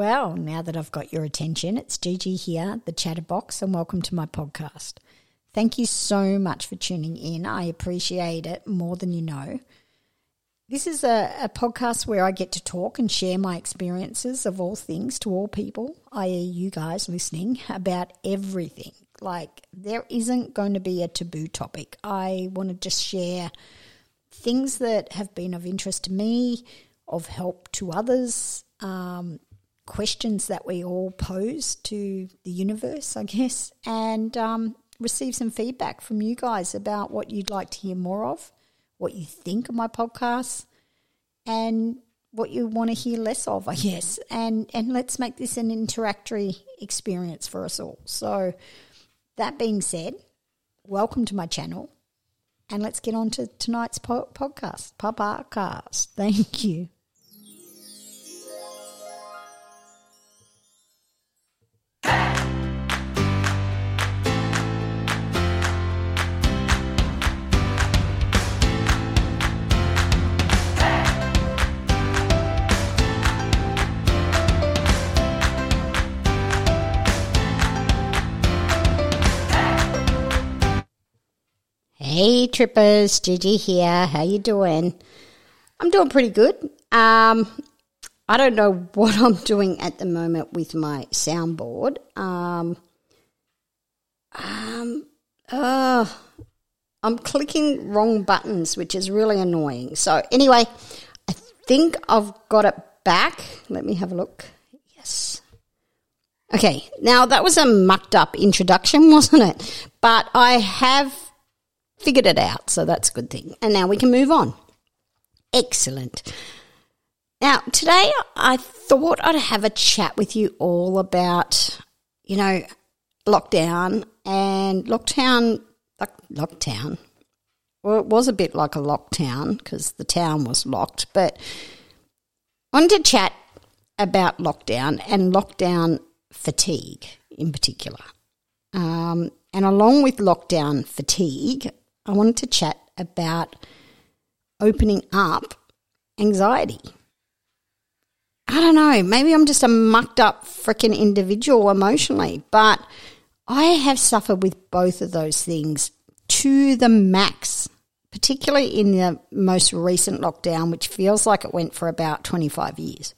Well, now that I've got your attention, it's Gigi here, the Chatterbox, and welcome to my podcast. Thank you so much for tuning in. I appreciate it more than you know. This is a, a podcast where I get to talk and share my experiences of all things to all people, i.e., you guys listening, about everything. Like, there isn't going to be a taboo topic. I want to just share things that have been of interest to me, of help to others, um, questions that we all pose to the universe, I guess, and um, receive some feedback from you guys about what you'd like to hear more of, what you think of my podcasts, and what you want to hear less of, I guess. And and let's make this an interactory experience for us all. So that being said, welcome to my channel. And let's get on to tonight's po- podcast. Podcast. Thank you. Hey trippers, Gigi here. How you doing? I'm doing pretty good. Um, I don't know what I'm doing at the moment with my soundboard. Um, um, uh, I'm clicking wrong buttons, which is really annoying. So anyway, I think I've got it back. Let me have a look. Yes. Okay, now that was a mucked up introduction, wasn't it? But I have figured it out, so that's a good thing. And now we can move on. Excellent. Now, today I thought I'd have a chat with you all about, you know, lockdown and lockdown, lockdown. Well, it was a bit like a lockdown because the town was locked, but I wanted to chat about lockdown and lockdown fatigue in particular. Um, and along with lockdown fatigue, I wanted to chat about opening up anxiety. I don't know, maybe I'm just a mucked up freaking individual emotionally, but I have suffered with both of those things to the max, particularly in the most recent lockdown, which feels like it went for about 25 years.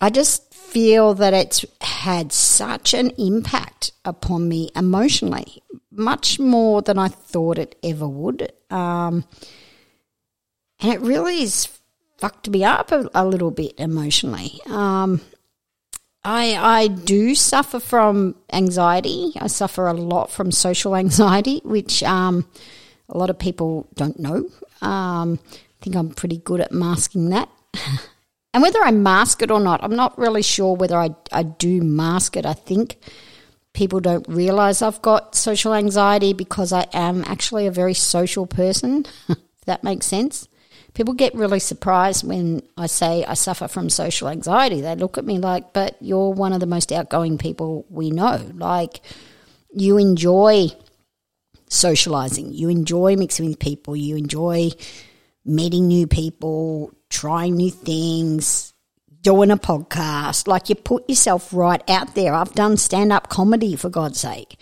I just feel that it's had such an impact upon me emotionally, much more than I thought it ever would. Um, and it really has fucked me up a, a little bit emotionally. Um, I I do suffer from anxiety. I suffer a lot from social anxiety, which um, a lot of people don't know. Um, I think I'm pretty good at masking that. and whether I mask it or not, I'm not really sure whether I, I do mask it. I think people don't realize I've got social anxiety because I am actually a very social person, that makes sense. People get really surprised when I say I suffer from social anxiety. They look at me like, but you're one of the most outgoing people we know. Like, you enjoy socializing, you enjoy mixing with people, you enjoy meeting new people, trying new things, doing a podcast. Like you put yourself right out there. I've done stand up comedy for God's sake.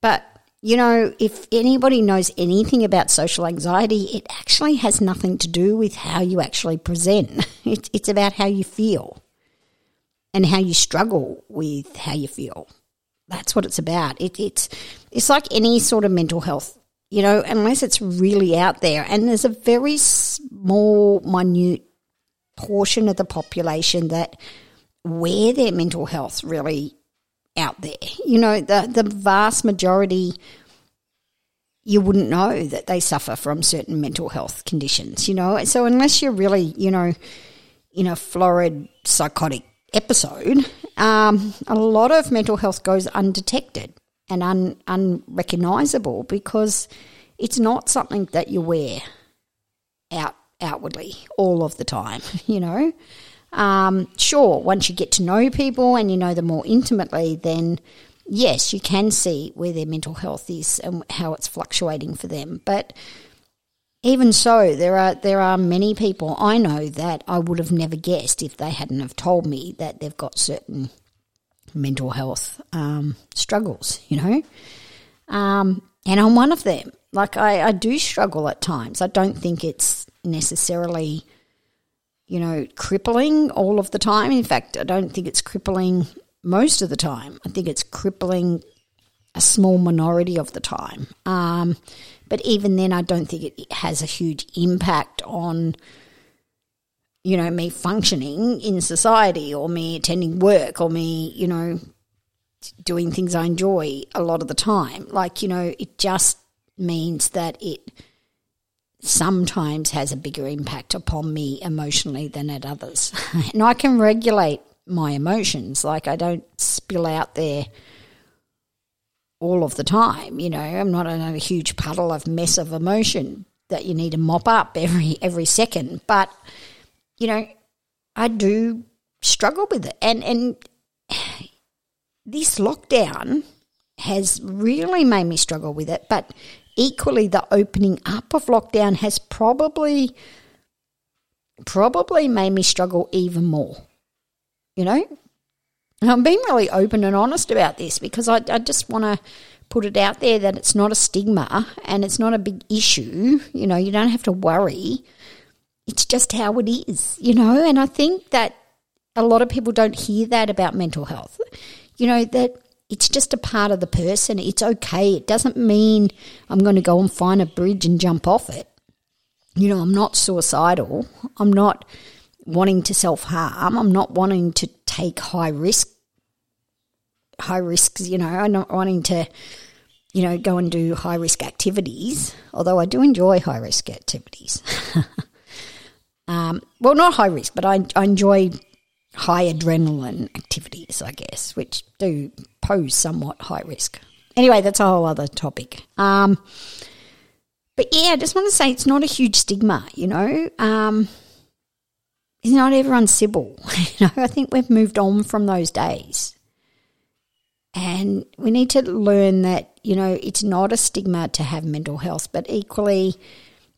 But, you know, if anybody knows anything about social anxiety, it actually has nothing to do with how you actually present. It's, it's about how you feel and how you struggle with how you feel. That's what it's about. It, it's, it's like any sort of mental health you know, unless it's really out there. And there's a very small, minute portion of the population that wear their mental health really out there. You know, the, the vast majority, you wouldn't know that they suffer from certain mental health conditions, you know. So unless you're really, you know, in a florid psychotic episode, um, a lot of mental health goes undetected and un, unrecognizable because it's not something that you wear out outwardly all of the time, you know. Um, sure, once you get to know people and you know them more intimately, then yes, you can see where their mental health is and how it's fluctuating for them. But even so, there are there are many people I know that I would have never guessed if they hadn't have told me that they've got certain mental health um, struggles. You know, um, and I'm one of them. Like I, I do struggle at times. I don't think it's necessarily, you know, crippling all of the time. In fact, I don't think it's crippling most of the time. I think it's crippling a small minority of the time. Um, but even then, I don't think it has a huge impact on, you know, me functioning in society or me attending work or me, you know, doing things I enjoy a lot of the time. Like, you know, it just means that it sometimes has a bigger impact upon me emotionally than at others. and I can regulate my emotions. Like, I don't spill out there all of the time. You know, I'm not in a huge puddle of mess of emotion that you need to mop up every every second. But you know, I do struggle with it, and and this lockdown has really made me struggle with it. But equally, the opening up of lockdown has probably probably made me struggle even more. You know, I'm being really open and honest about this because I, I just want to put it out there that it's not a stigma and it's not a big issue. You know, you don't have to worry. It's just how it is, you know, and I think that a lot of people don't hear that about mental health. You know, that it's just a part of the person. It's okay. It doesn't mean I'm going to go and find a bridge and jump off it. You know, I'm not suicidal. I'm not wanting to self harm. I'm not wanting to take high risk high risks, you know, I'm not wanting to, you know, go and do high risk activities, although I do enjoy high risk activities. um, well, not high risk, but I, I enjoy high adrenaline activities, I guess, which do pose somewhat high risk. Anyway, that's a whole other topic. Um, but yeah, I just want to say it's not a huge stigma, you know. Um, is not everyone's Sybil. you know, I think we've moved on from those days. And we need to learn that, you know, it's not a stigma to have mental health, but equally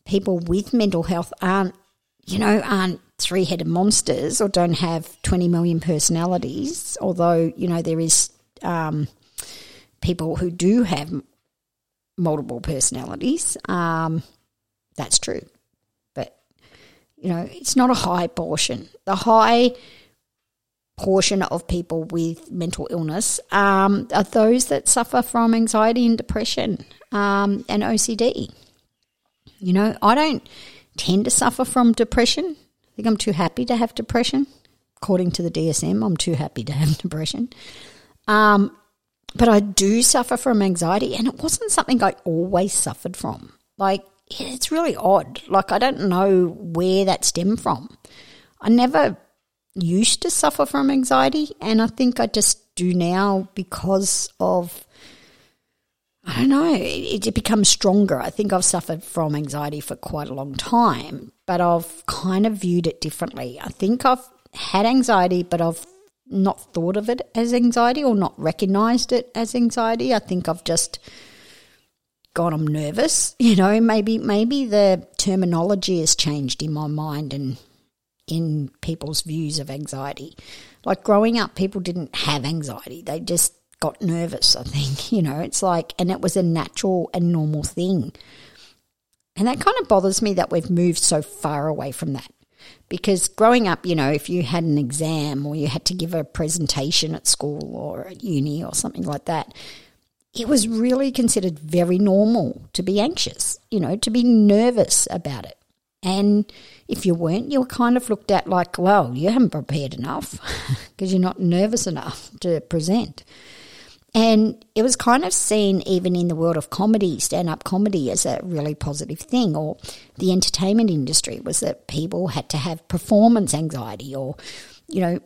people with mental health aren't, you know, aren't three headed monsters or don't have 20 million personalities, although, you know, there is um, people who do have multiple personalities. Um, that's true But, you know, it's not a high portion. The high portion of people with mental illness um, are those that suffer from anxiety and depression um, and OCD. You know, I don't tend to suffer from depression. Think I'm too happy to have depression. According to the DSM, I'm too happy to have depression. Um, but I do suffer from anxiety, and it wasn't something I always suffered from. Like, it's really odd. Like, I don't know where that stemmed from. I never used to suffer from anxiety, and I think I just do now because of. I don't know, it, it becomes stronger. I think I've suffered from anxiety for quite a long time, but I've kind of viewed it differently. I think I've had anxiety, but I've not thought of it as anxiety or not recognized it as anxiety. I think I've just God, I'm nervous. You know, maybe maybe the terminology has changed in my mind and in people's views of anxiety. Like growing up, people didn't have anxiety; they just got nervous. I think you know, it's like, and it was a natural and normal thing. And that kind of bothers me that we've moved so far away from that. Because growing up, you know, if you had an exam or you had to give a presentation at school or at uni or something like that, it was really considered very normal to be anxious, you know, to be nervous about it. And if you weren't, you were kind of looked at like, well, you haven't prepared enough because you're not nervous enough to present. And it was kind of seen even in the world of comedy, stand up comedy, as a really positive thing, or the entertainment industry was that people had to have performance anxiety or, you know,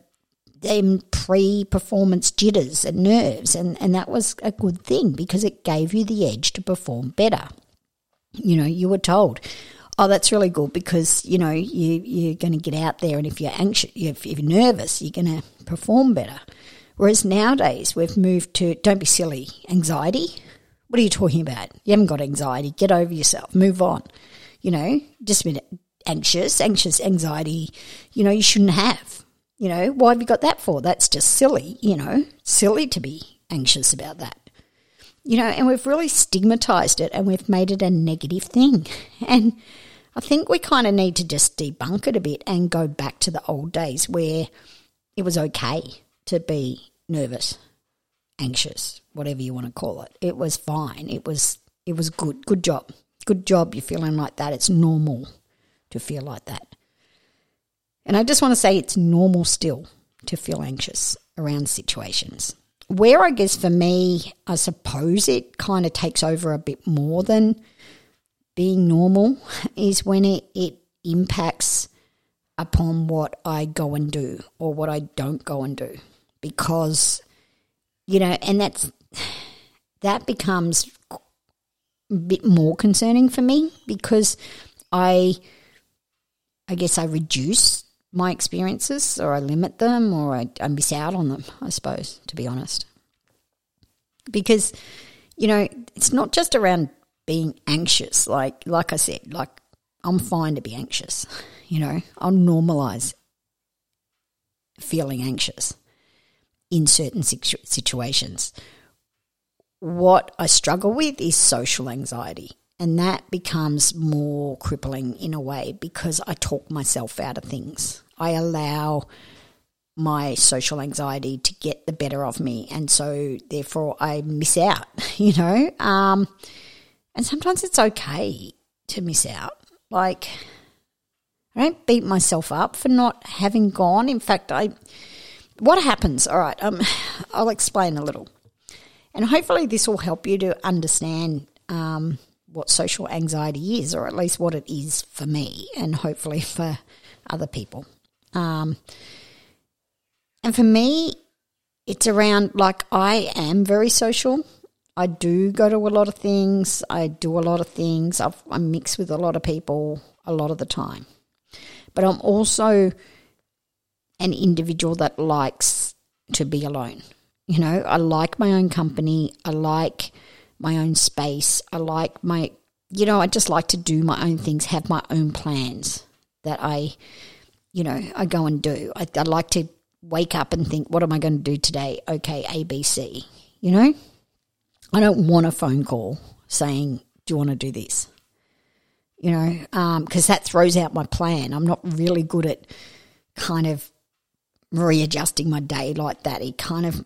them pre performance jitters and nerves. And, and that was a good thing because it gave you the edge to perform better. You know, you were told, oh, that's really good because, you know, you, you're going to get out there and if you're anxious, if you're nervous, you're going to perform better. Whereas nowadays we've moved to don't be silly, anxiety. What are you talking about? You haven't got anxiety. Get over yourself. Move on. you know, just a minute, anxious, anxious anxiety, you know, you shouldn't have. You know, why have you got that for? That's just silly, you know, silly to be anxious about that. You know, and we've really stigmatized it and we've made it a negative thing. And I think we kind of need to just debunk it a bit and go back to the old days where it was okay to be nervous, anxious, whatever you want to call it. It was fine. It was it was good. Good job. Good job you're feeling like that. It's normal to feel like that. And I just want to say it's normal still to feel anxious around situations. Where I guess for me, I suppose it kind of takes over a bit more than being normal is when it, it impacts upon what I go and do or what I don't go and do. Because, you know, and that's that becomes a bit more concerning for me because I I guess I reduce my experiences or I limit them or I, I miss out on them, I suppose, to be honest. Because, you know, it's not just around being anxious. Like like I said, like I'm fine to be anxious. You know, I'll normalize feeling anxious in certain situ- situations. What I struggle with is social anxiety. And that becomes more crippling in a way because I talk myself out of things. I allow my social anxiety to get the better of me. And so, therefore, I miss out, you know? Um, and sometimes it's okay to miss out. Like, I don't beat myself up for not having gone. In fact, I. What happens? All right, um, I'll explain a little. And hopefully, this will help you to understand um, what social anxiety is, or at least what it is for me, and hopefully for other people. Um, and for me, it's around like I am very social. I do go to a lot of things. I do a lot of things. I've, I mix with a lot of people a lot of the time. But I'm also an individual that likes to be alone. You know, I like my own company. I like my own space. I like my, you know, I just like to do my own things, have my own plans that I, you know, I go and do. I, I like to wake up and think, what am I going to do today? Okay, ABC, you know? I don't want a phone call saying, Do you want to do this? You know, because um, that throws out my plan. I'm not really good at kind of readjusting my day like that. It kind of,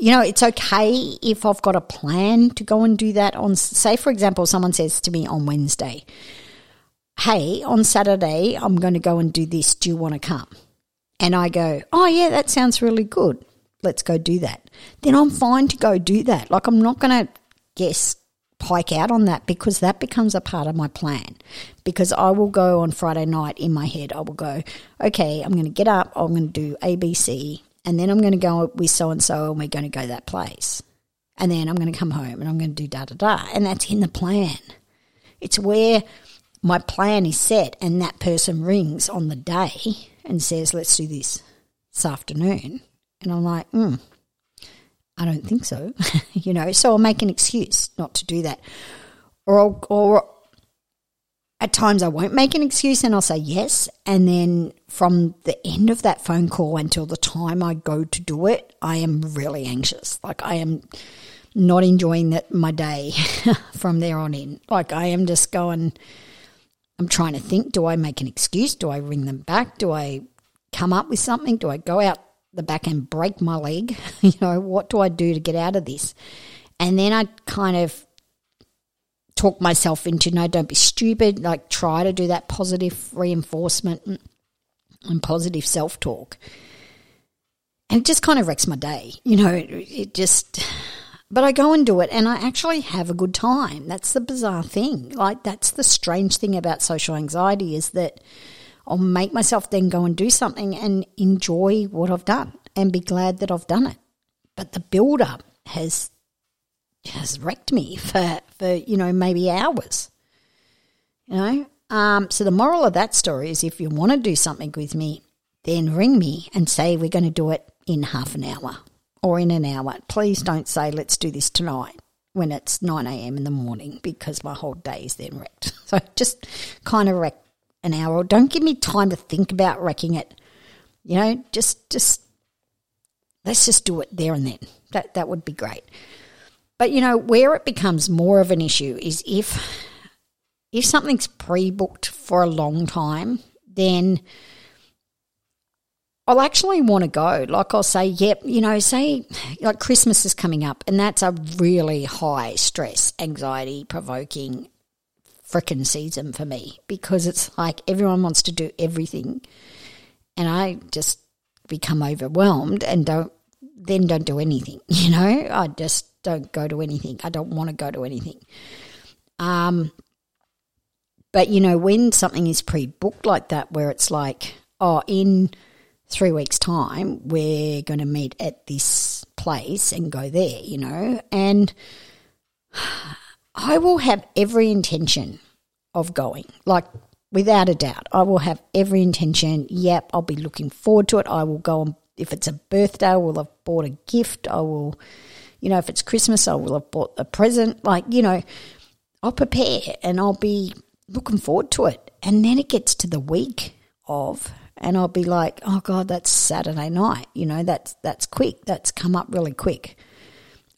you know, it's okay if I've got a plan to go and do that on, say, for example, someone says to me on Wednesday, Hey, on Saturday, I'm going to go and do this. Do you want to come? And I go, Oh, yeah, that sounds really good let's go do that. Then I'm fine to go do that. Like I'm not going to guess pike out on that because that becomes a part of my plan. Because I will go on Friday night in my head, I will go, okay, I'm going to get up, I'm going to do ABC, and then I'm going to go with so and so, and we're going to go that place. And then I'm going to come home and I'm going to do da da da. And that's in the plan. It's where my plan is set, and that person rings on the day and says, let's do this this afternoon. And I'm like, hmm, I don't think so. you know, so I'll make an excuse not to do that. Or, I'll, or at times I won't make an excuse and I'll say yes. And then from the end of that phone call until the time I go to do it, I am really anxious. Like I am not enjoying that my day from there on in. Like I am just going, I'm trying to think, do I make an excuse? Do I ring them back? Do I come up with something? Do I go out the back and break my leg. you know, what do I do to get out of this? And then I kind of talk myself into no, don't be stupid. Like try to do that positive reinforcement and positive self talk. And it just kind of wrecks my day. You know, it, it just. But I go and do it and I actually have a good time. That's the bizarre thing. Like, that's the strange thing about social anxiety is that I'll make myself then go and do something and enjoy what I've done and be glad that I've done it. But the build up has has wrecked me for, for you know, maybe hours. You know? Um, so the moral of that story is if you want to do something with me, then ring me and say we're going to do it in half an hour or in an hour. Please don't say let's do this tonight. when it's 9 a.m. in the morning because my whole day is then wrecked. So just kind of wreck an hour. Don't give me time to think about wrecking it. You know, just just let's just do it there and then. That that would be great. But you know, where it becomes more of an issue is if if something's pre-booked for a long time, then I'll actually want to go. Like I'll say, yep, you know, say like Christmas is coming up, and that's a really high stress, anxiety provoking frickin' season for me because it's like everyone wants to do everything, and I just become overwhelmed and don't then don't do anything. You know, I just don't go to anything. I don't want to go to anything. Um, but you know, when something is pre-booked like that, where it's like, oh, in three weeks' time, we're going to meet at this place and go there, you know? And I will have every intention of going, like without a doubt. I will have every intention. Yep, I'll be looking forward to it. I will go and, if it's a birthday, I will have bought a gift. I will, you know, if it's Christmas, I will have bought a present. Like, you know, I'll prepare and I'll be looking forward to it. And then it gets to the week of and I'll be like, "Oh God, that's Saturday night." You know, that's that's quick. That's come up really quick.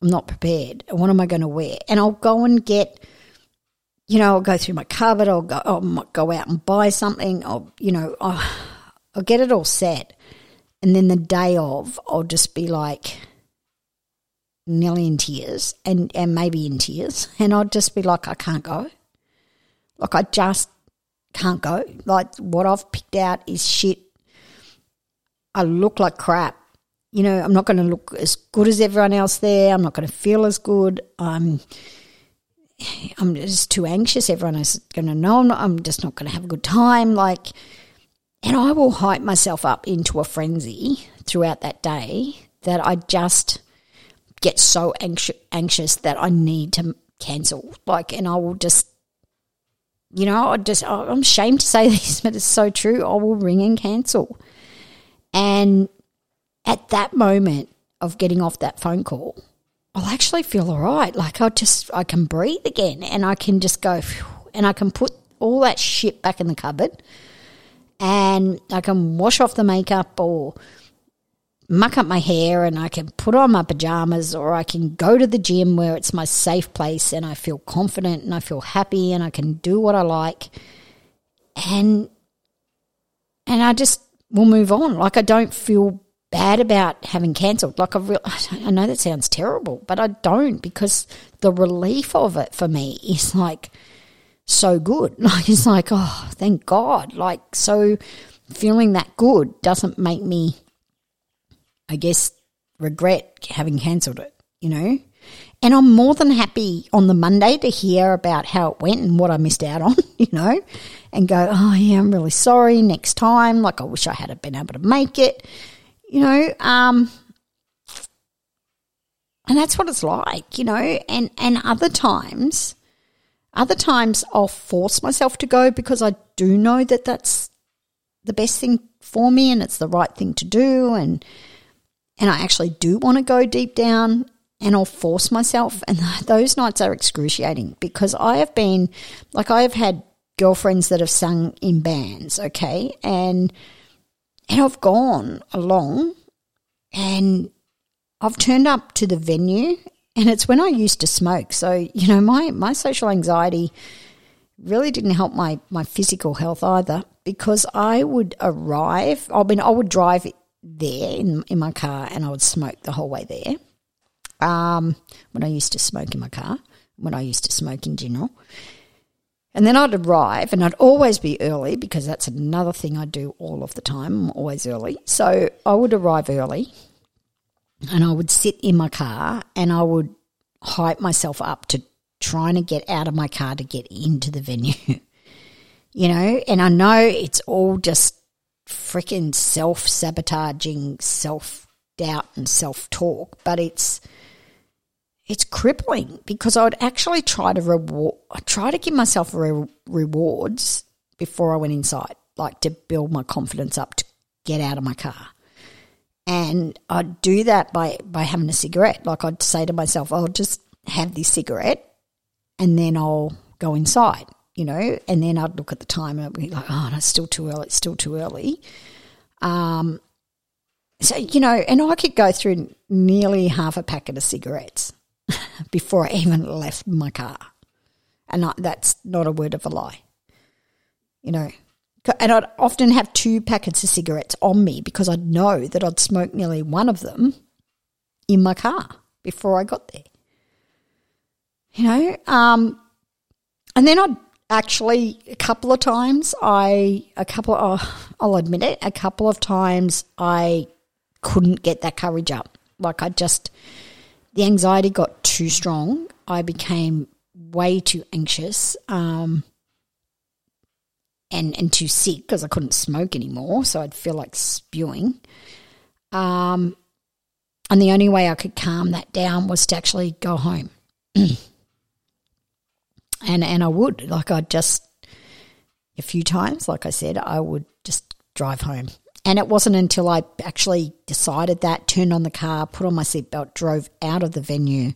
I'm not prepared. What am I going to wear? And I'll go and get, you know, I'll go through my cupboard. I'll go, I'll go out and buy something. I'll, you know, I'll, I'll get it all set, and then the day of, I'll just be like, nearly in tears, and and maybe in tears, and I'll just be like, I can't go. Like I just can't go. Like what I've picked out is shit. I look like crap. You know, I'm not going to look as good as everyone else there. I'm not going to feel as good. I'm, I'm just too anxious. Everyone is going to know I'm, not, I'm just not going to have a good time. Like, and I will hype myself up into a frenzy throughout that day that I just get so anxious, anxious that I need to cancel. Like, and I will just you know, I just I'm ashamed to say this, but it's so true. I will ring and cancel. And at that moment of getting off that phone call, I'll actually feel all right. Like I just I can breathe again, and I can just go, and I can put all that shit back in the cupboard, and I can wash off the makeup or muck up my hair and I can put on my pajamas or I can go to the gym where it's my safe place and I feel confident and I feel happy and I can do what I like and and I just will move on like I don't feel bad about having cancelled. Like I re- I know that sounds terrible but I don't because the relief of it for me is like so good. Like it's like oh thank God. Like so feeling that good doesn't make me I guess, regret having cancelled it, you know? And I'm more than happy on the Monday to hear about how it went and what I missed out on, you know, and go, oh, yeah, I'm really sorry. Next time. Like, I wish I had been able to make it, you know. Um, and that's what it's like, you know. And, and other times, other times I'll force myself to go because I do know that that's the best thing for me and it's the right thing to do. And, and I actually do want to go deep down and I'll force myself. And those nights are excruciating because I have been, like, I have had girlfriends that have sung in bands, okay? And, and I've gone along and I've turned up to the venue and it's when I used to smoke. So, you know, my, my social anxiety really didn't help my, my physical health either because I would arrive, I mean, I would drive there in, in my car and I would smoke the whole way there. Um, when I used to smoke in my car, when I used to smoke in general. And then I'd arrive and I'd always be early because that's another thing I do all of the time. I'm always early. So I would arrive early and I would sit in my car and I would hype myself up to trying to get out of my car to get into the venue. you know, and I know it's all just freaking self sabotaging self doubt and self talk, but it's it's crippling because I'd actually try to reward, I try to give myself re- rewards before I went inside, like to build my confidence up to get out of my car. And I'd do that by, by having a cigarette. Like I'd say to myself, I'll just have this cigarette and then I'll go inside, you know, and then I'd look at the time and I'd be like, oh, no, it's still too early. It's still too early. Um, so, you know, and I could go through nearly half a packet of cigarettes before I even left my car. And I, that's not a word of a lie. You know, and I'd often have two packets of cigarettes on me because I'd know that I'd smoke nearly one of them in my car before I got there. You know, um, and then I'd actually a couple of times I a couple of, oh, I'll admit it a couple of times I couldn't get that courage up like I just the anxiety got too strong. I became way too anxious um, and and too sick because I couldn't smoke anymore so I'd feel like spewing. Um, and the only way I could calm that down was to actually go home. And and I would like I'd just a few times, like I said, I would just drive home. And it wasn't until I actually decided that, turned on the car, put on my seatbelt, drove out of the venue,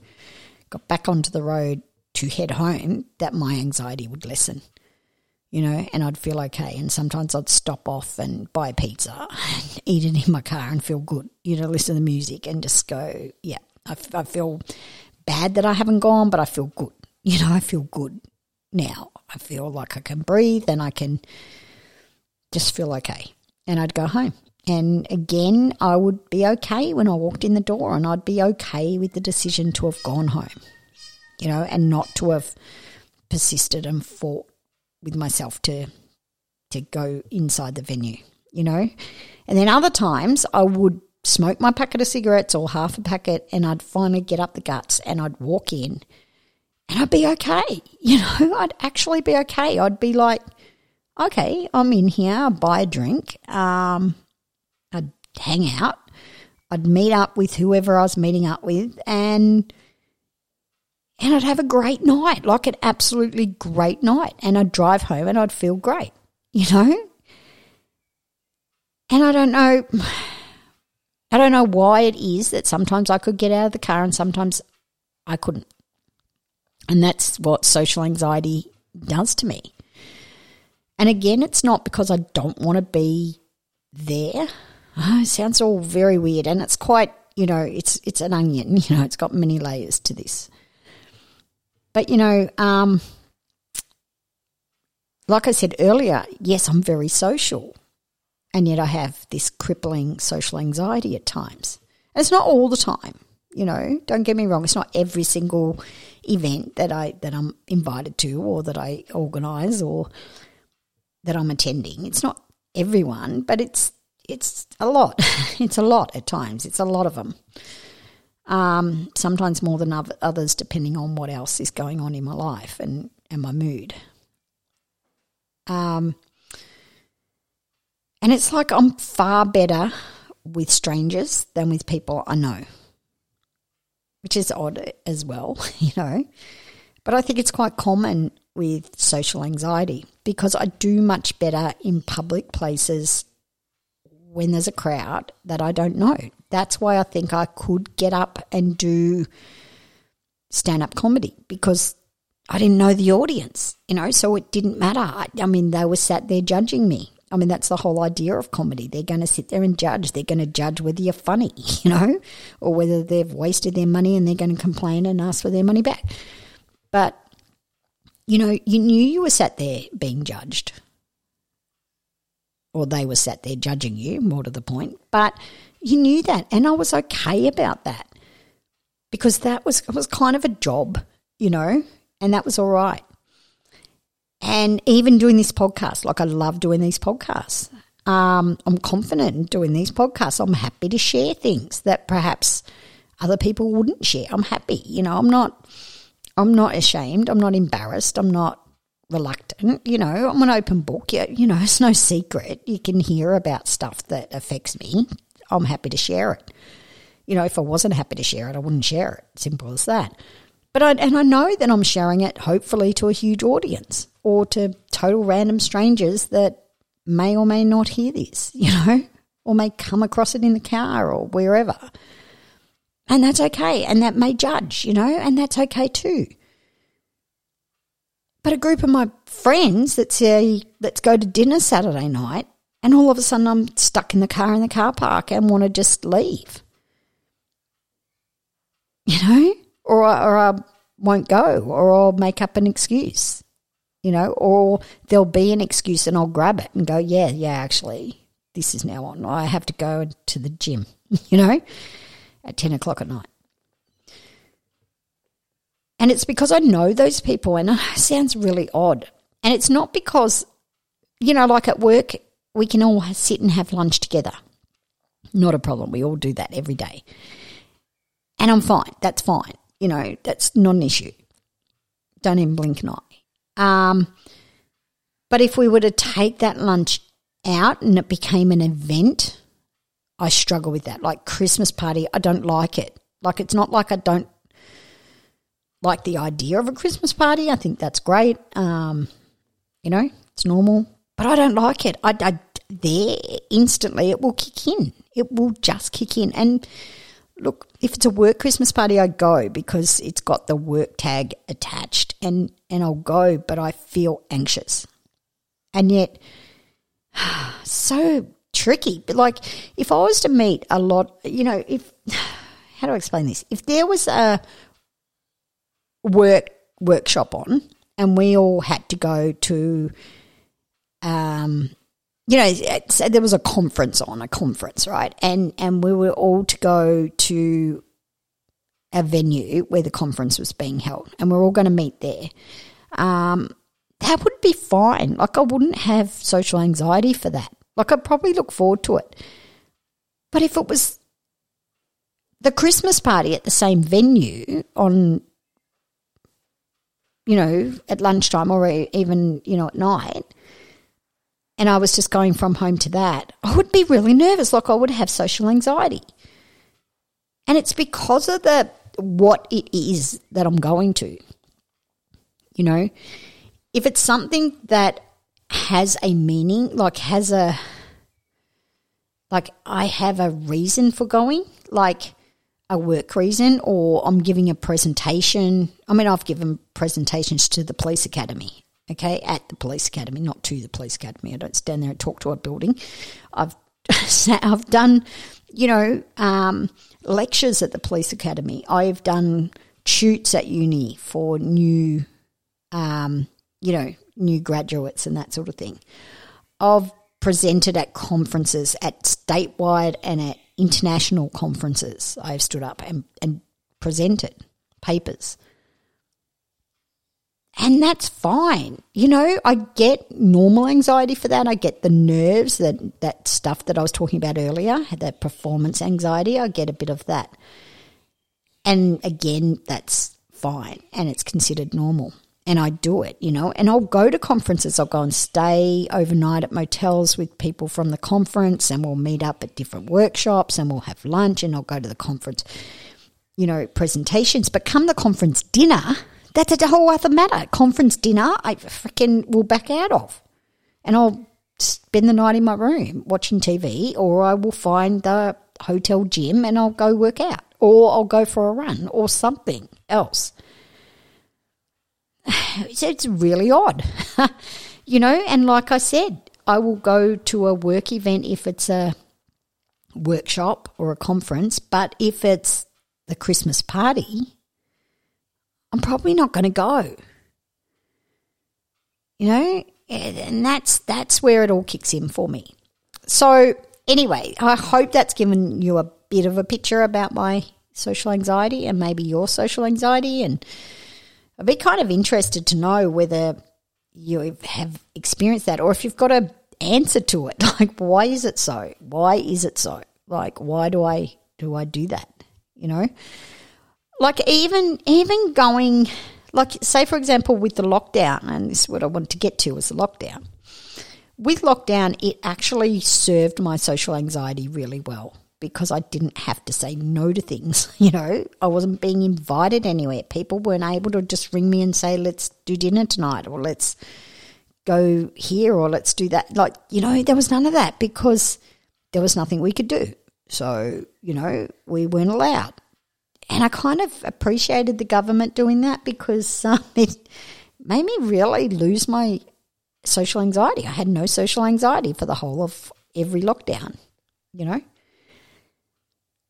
got back onto the road to head home, that my anxiety would lessen. You know, and I'd feel okay. And sometimes I'd stop off and buy pizza, and eat it in my car, and feel good. You know, listen to the music and just go, yeah, I, I feel bad that I haven't gone, but I feel good you know, I feel good now. I feel like I can breathe and I can just feel okay. And I'd go home. And again, I would be okay when I walked in the door and I'd be okay with the decision to have gone home, you know, and not to have persisted and fought with myself to to go inside the venue, you know. And then other times I would smoke my packet of cigarettes or half a packet and I'd finally get up the guts and I'd walk in and I'd be okay. You know, I'd actually be okay. I'd be like, okay, I'm in here, I'll buy a drink, um, I'd hang out, I'd meet up with whoever I was meeting up with, and and I'd have a great night, like an absolutely great night. And I'd drive home and I'd feel great, you know? And I don't know I don't know why it is that sometimes I could get out of the car and sometimes I couldn't. And that's what social anxiety does to me. And again, it's not because I don't want to be there. Oh, it sounds all very weird, and it's quite, you know, it's it's an onion. You know, it's got many layers to this. But you know, um, like I said earlier, yes, I'm very social, and yet I have this crippling social anxiety at times. And it's not all the time. You know, don't get me wrong; it's not every single event that I that I'm invited to or that I organise or that I'm attending. It's not everyone, but it's it's a lot. it's a lot at times. It's a lot of them. Um, sometimes more than others, depending on what else is going on in my life and, and my mood. Um, and it's like I'm far better with strangers than with people I know which is odd as well, you know. But I think it's quite common with social anxiety because I do much better in public places when there's a crowd that I don't know. That's why I think I could get up and do stand up comedy because I didn't know the audience, you know, so it didn't matter. I, I mean, they were sat there judging me. I mean, that's the whole idea of comedy. They're going to sit there and judge. They're going to judge whether you're funny, you know, or whether they've wasted their money and they're going to complain and ask for their money back. But, you know, you knew you were sat there being judged, or they were sat there judging you, more to the point. But you knew that, and I was okay about that because that was was kind of a job, you know, and that was all right. And even doing this podcast, like I love doing these podcasts. Um, I'm confident in doing these podcasts. I'm happy to share things that perhaps other people wouldn't share. I'm happy. You know, I'm not I'm not ashamed. I'm not embarrassed. I'm not reluctant. You know, I'm an open book. You, you know, it's no secret. You can hear about stuff that affects me. I'm happy to share it. You know, if I wasn't happy to share it, I wouldn't share it. Simple as that. But I, and I know that I'm sharing it hopefully to a huge audience or to total random strangers that may or may not hear this, you know, or may come across it in the car or wherever. And that's okay. And that may judge, you know, and that's okay too. But a group of my friends that say, let's go to dinner Saturday night, and all of a sudden I'm stuck in the car in the car park and want to just leave. You know? Or, or I won't go, or I'll make up an excuse, you know, or there'll be an excuse and I'll grab it and go, yeah, yeah, actually, this is now on. I have to go to the gym, you know, at 10 o'clock at night. And it's because I know those people, and it sounds really odd. And it's not because, you know, like at work, we can all sit and have lunch together. Not a problem. We all do that every day. And I'm fine. That's fine. You know, that's not an issue. Don't even blink an eye. Um, but if we were to take that lunch out and it became an event, I struggle with that. Like Christmas party, I don't like it. Like it's not like I don't like the idea of a Christmas party. I think that's great. Um, you know, it's normal, but I don't like it. I, I there instantly it will kick in. It will just kick in. And look, if it's a work Christmas party, I go because it's got the work tag attached, and and I'll go. But I feel anxious, and yet so tricky. But like, if I was to meet a lot, you know, if how do I explain this? If there was a work workshop on, and we all had to go to, um, you know, there was a conference on a conference, right? And and we were all to go to a venue where the conference was being held, and we're all going to meet there. Um, that would be fine. Like I wouldn't have social anxiety for that. Like I'd probably look forward to it. But if it was the Christmas party at the same venue on you know, at lunchtime or even, you know, at night, and I was just going from home to that, I would be really nervous, like I would have social anxiety. And it's because of the what it is that I'm going to. You know, if it's something that has a meaning, like has a like I have a reason for going, like a work reason or I'm giving a presentation. I mean, I've given presentations to the police academy, okay, at the police academy, not to the police academy. I don't stand there and talk to a building. I've I've done, you know, um, lectures at the police academy. I've done shoots at uni for new, um, you know, new graduates and that sort of thing. I've presented at conferences at statewide and at international conferences. I've stood up and, and presented papers. And that's fine. You know, I get normal anxiety for that. I get the nerves, that, that stuff that I was talking about earlier, that performance anxiety. I get a bit of that. And again, that's fine and it's considered normal and I do it, you know, and I'll go to conferences. I'll go and stay overnight at motels with people from the conference and we'll meet up at different workshops and we'll have lunch and I'll go to the conference, you know, presentations. But come the conference dinner, that's a whole other matter. Conference dinner, I freaking will back out of. And I'll spend the night in my room watching TV or I will find the hotel gym and I'll go work out or I'll go for a run or something else it's really odd, you know. And like I said, I will go to a work event if it's a workshop or a conference, but if it's the Christmas party, I'm probably not going to go. You know, and that's that's where it all kicks in for me. So anyway, I hope that's given you a bit of a picture about my social anxiety and maybe your social anxiety and I'd be kind of interested to know whether you have experienced that or if you've got an answer to it. Like, why is it so? Why is it so? Like, why do I do I do that? You know, like even even going like say for example with the lockdown, and this is what I wanted to get to was the lockdown. With lockdown, it actually served my social anxiety really well because I didn't have to say no to things. You know, I wasn't being invited anywhere. People weren't able to just ring me and say, let's do dinner tonight or let's go here or let's do that. Like, you know, there was none of that because there was nothing we could do. So, you know, we weren't allowed. and I kind of appreciated the government doing that because um, it made me really lose my social anxiety. I had no social anxiety for the whole of every lockdown, you know.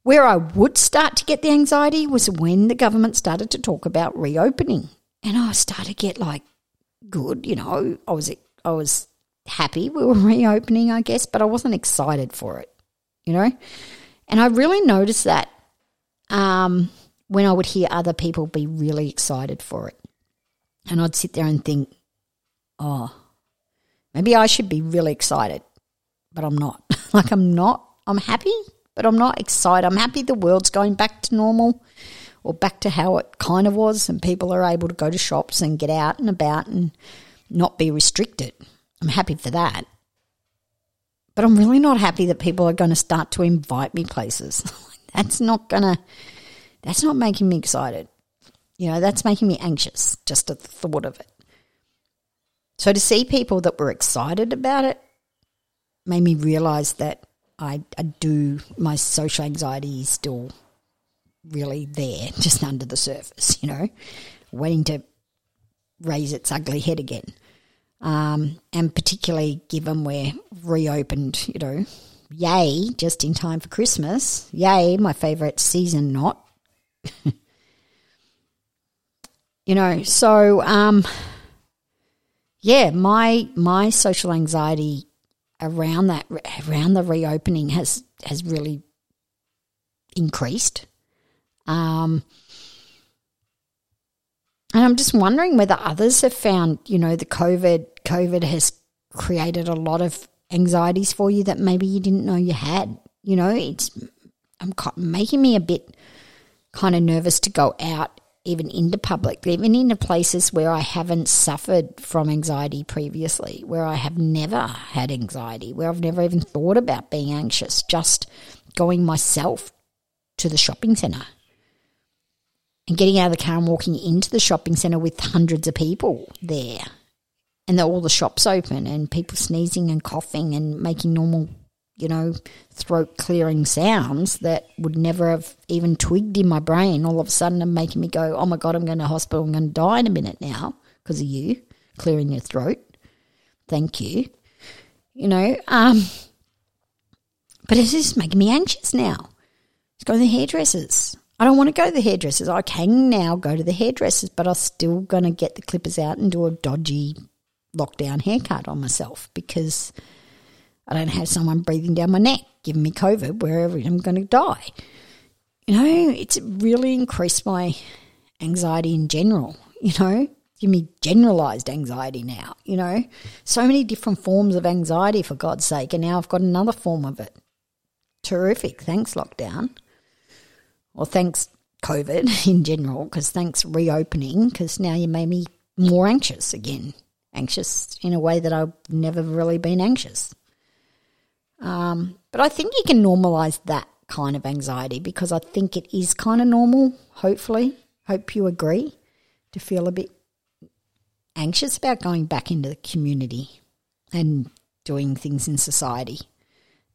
Where I would start to get the anxiety was when the government started to talk about reopening. And I started to get like good, you know, I was I was happy we were reopening, I guess, but I wasn't excited for it, you know? And I really noticed that um, when I would hear other people be really excited for it. And I'd sit there and think, oh, maybe I should be really excited, but I'm not. like, I'm not. I'm happy, but I'm not excited. I'm happy the world's going back to normal or back to how it kind of was, and people are able to go to shops and get out and about and not be restricted. I'm happy for that. But I'm really not happy that people are going to start to invite me places. that's not going to, that's not making me excited. You know, that's making me anxious just at the thought of it. So to see people that were excited about it made me realize that I, I do, my social anxiety is still really there, just under the surface, you know, waiting to raise its ugly head again. Um, and particularly given we're reopened, you know, yay, just in time for Christmas. Yay, my favourite season not. you know, so um, yeah, my my social anxiety around that around the reopening has has really increased. Um, and I'm just wondering whether others have found, you know, the COVID COVID has created a lot of anxieties for you that maybe you didn't know you had. You know, it's I'm making me a bit kind of nervous to go out even into public, even into places where I haven't suffered from anxiety previously, where I have never had anxiety, where I've never even thought about being anxious, just going myself to the shopping centre and getting out of the car and walking into the shopping centre with hundreds of people there. And all the shops open and people sneezing and coughing and making normal, you know, throat clearing sounds that would never have even twigged in my brain all of a sudden and making me go, oh my God, I'm going to hospital. I'm going to die in a minute now because of you clearing your throat. Thank you. You know, um, but it's just making me anxious now. Let's go to the hairdressers. I don't want to go to the hairdressers. I can now go to the hairdressers, but I'm still going to get the clippers out and do a dodgy lockdown haircut on myself because I don't have someone breathing down my neck giving me COVID wherever I'm going to die. You know, it's really increased my anxiety in general, you know, give me generalized anxiety now, you know, so many different forms of anxiety for God's sake. And now I've got another form of it. Terrific. Thanks, lockdown. Or thanks, COVID in general, because thanks, reopening, because now you made me more anxious again anxious in a way that I've never really been anxious. Um, but I think you can normalize that kind of anxiety because I think it is kind of normal, hopefully. Hope you agree to feel a bit anxious about going back into the community and doing things in society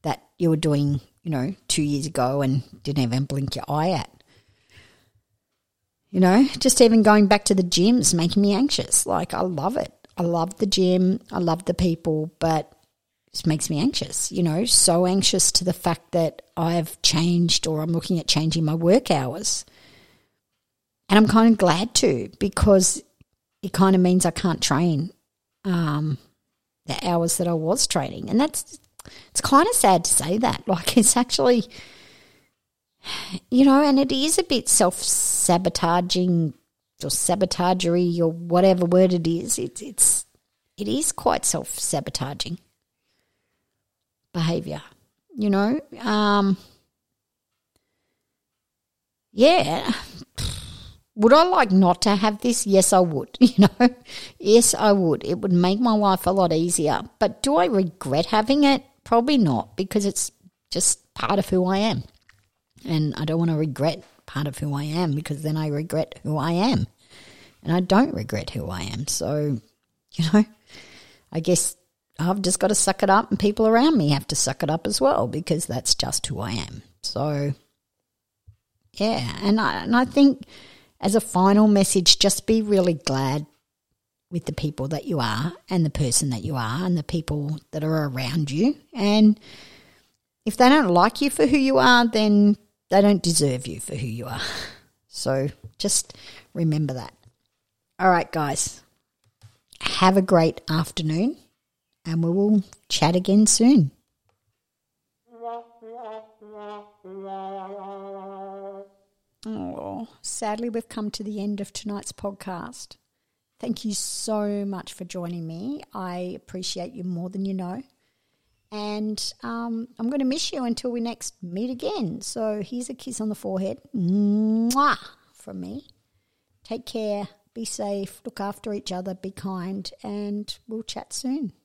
that you were doing, you know, two years ago and didn't even blink your eye at. You know, just even going back to the gym's making me anxious. Like, I love it. I love the gym, I love the people, but it makes me anxious, you know, so anxious to the fact that I've changed or I'm looking at changing my work hours. And I'm kind of glad to because it kind of means I can't train um, the hours that I was training. And that's, it's kind of sad to say that. Like, it's actually, you know, and it is a bit self sabotaging or sabotagery or whatever word it is, it's it's it is quite self sabotaging behavior. You know, um, yeah. Would I like not to have this? Yes, I would. You know, yes, I would. It would make my life a lot easier. But do I regret having it? Probably not, because it's just part of who I am. And I don't want to regret part of who I am because then I regret who I am and I don't regret who I am. So, you know, I guess I've just got to suck it up, and people around me have to suck it up as well because that's just who I am. So, Yeah, and I, and I think as a final message, just be really glad with the people that you are and the person that you are and the people that are around you. And if they don't like you for who you are, then they don't deserve you for who you are. So just remember that. All right, guys. Have a great afternoon and we will chat again soon. Oh, sadly, we've come to the end of tonight's podcast. Thank you so much for joining me. I appreciate you more than you know. And um, I'm going to miss you until we next meet again. So here's a kiss on the forehead. Mwah, from me. Take care, be safe, look after each other, be kind, and we'll chat soon.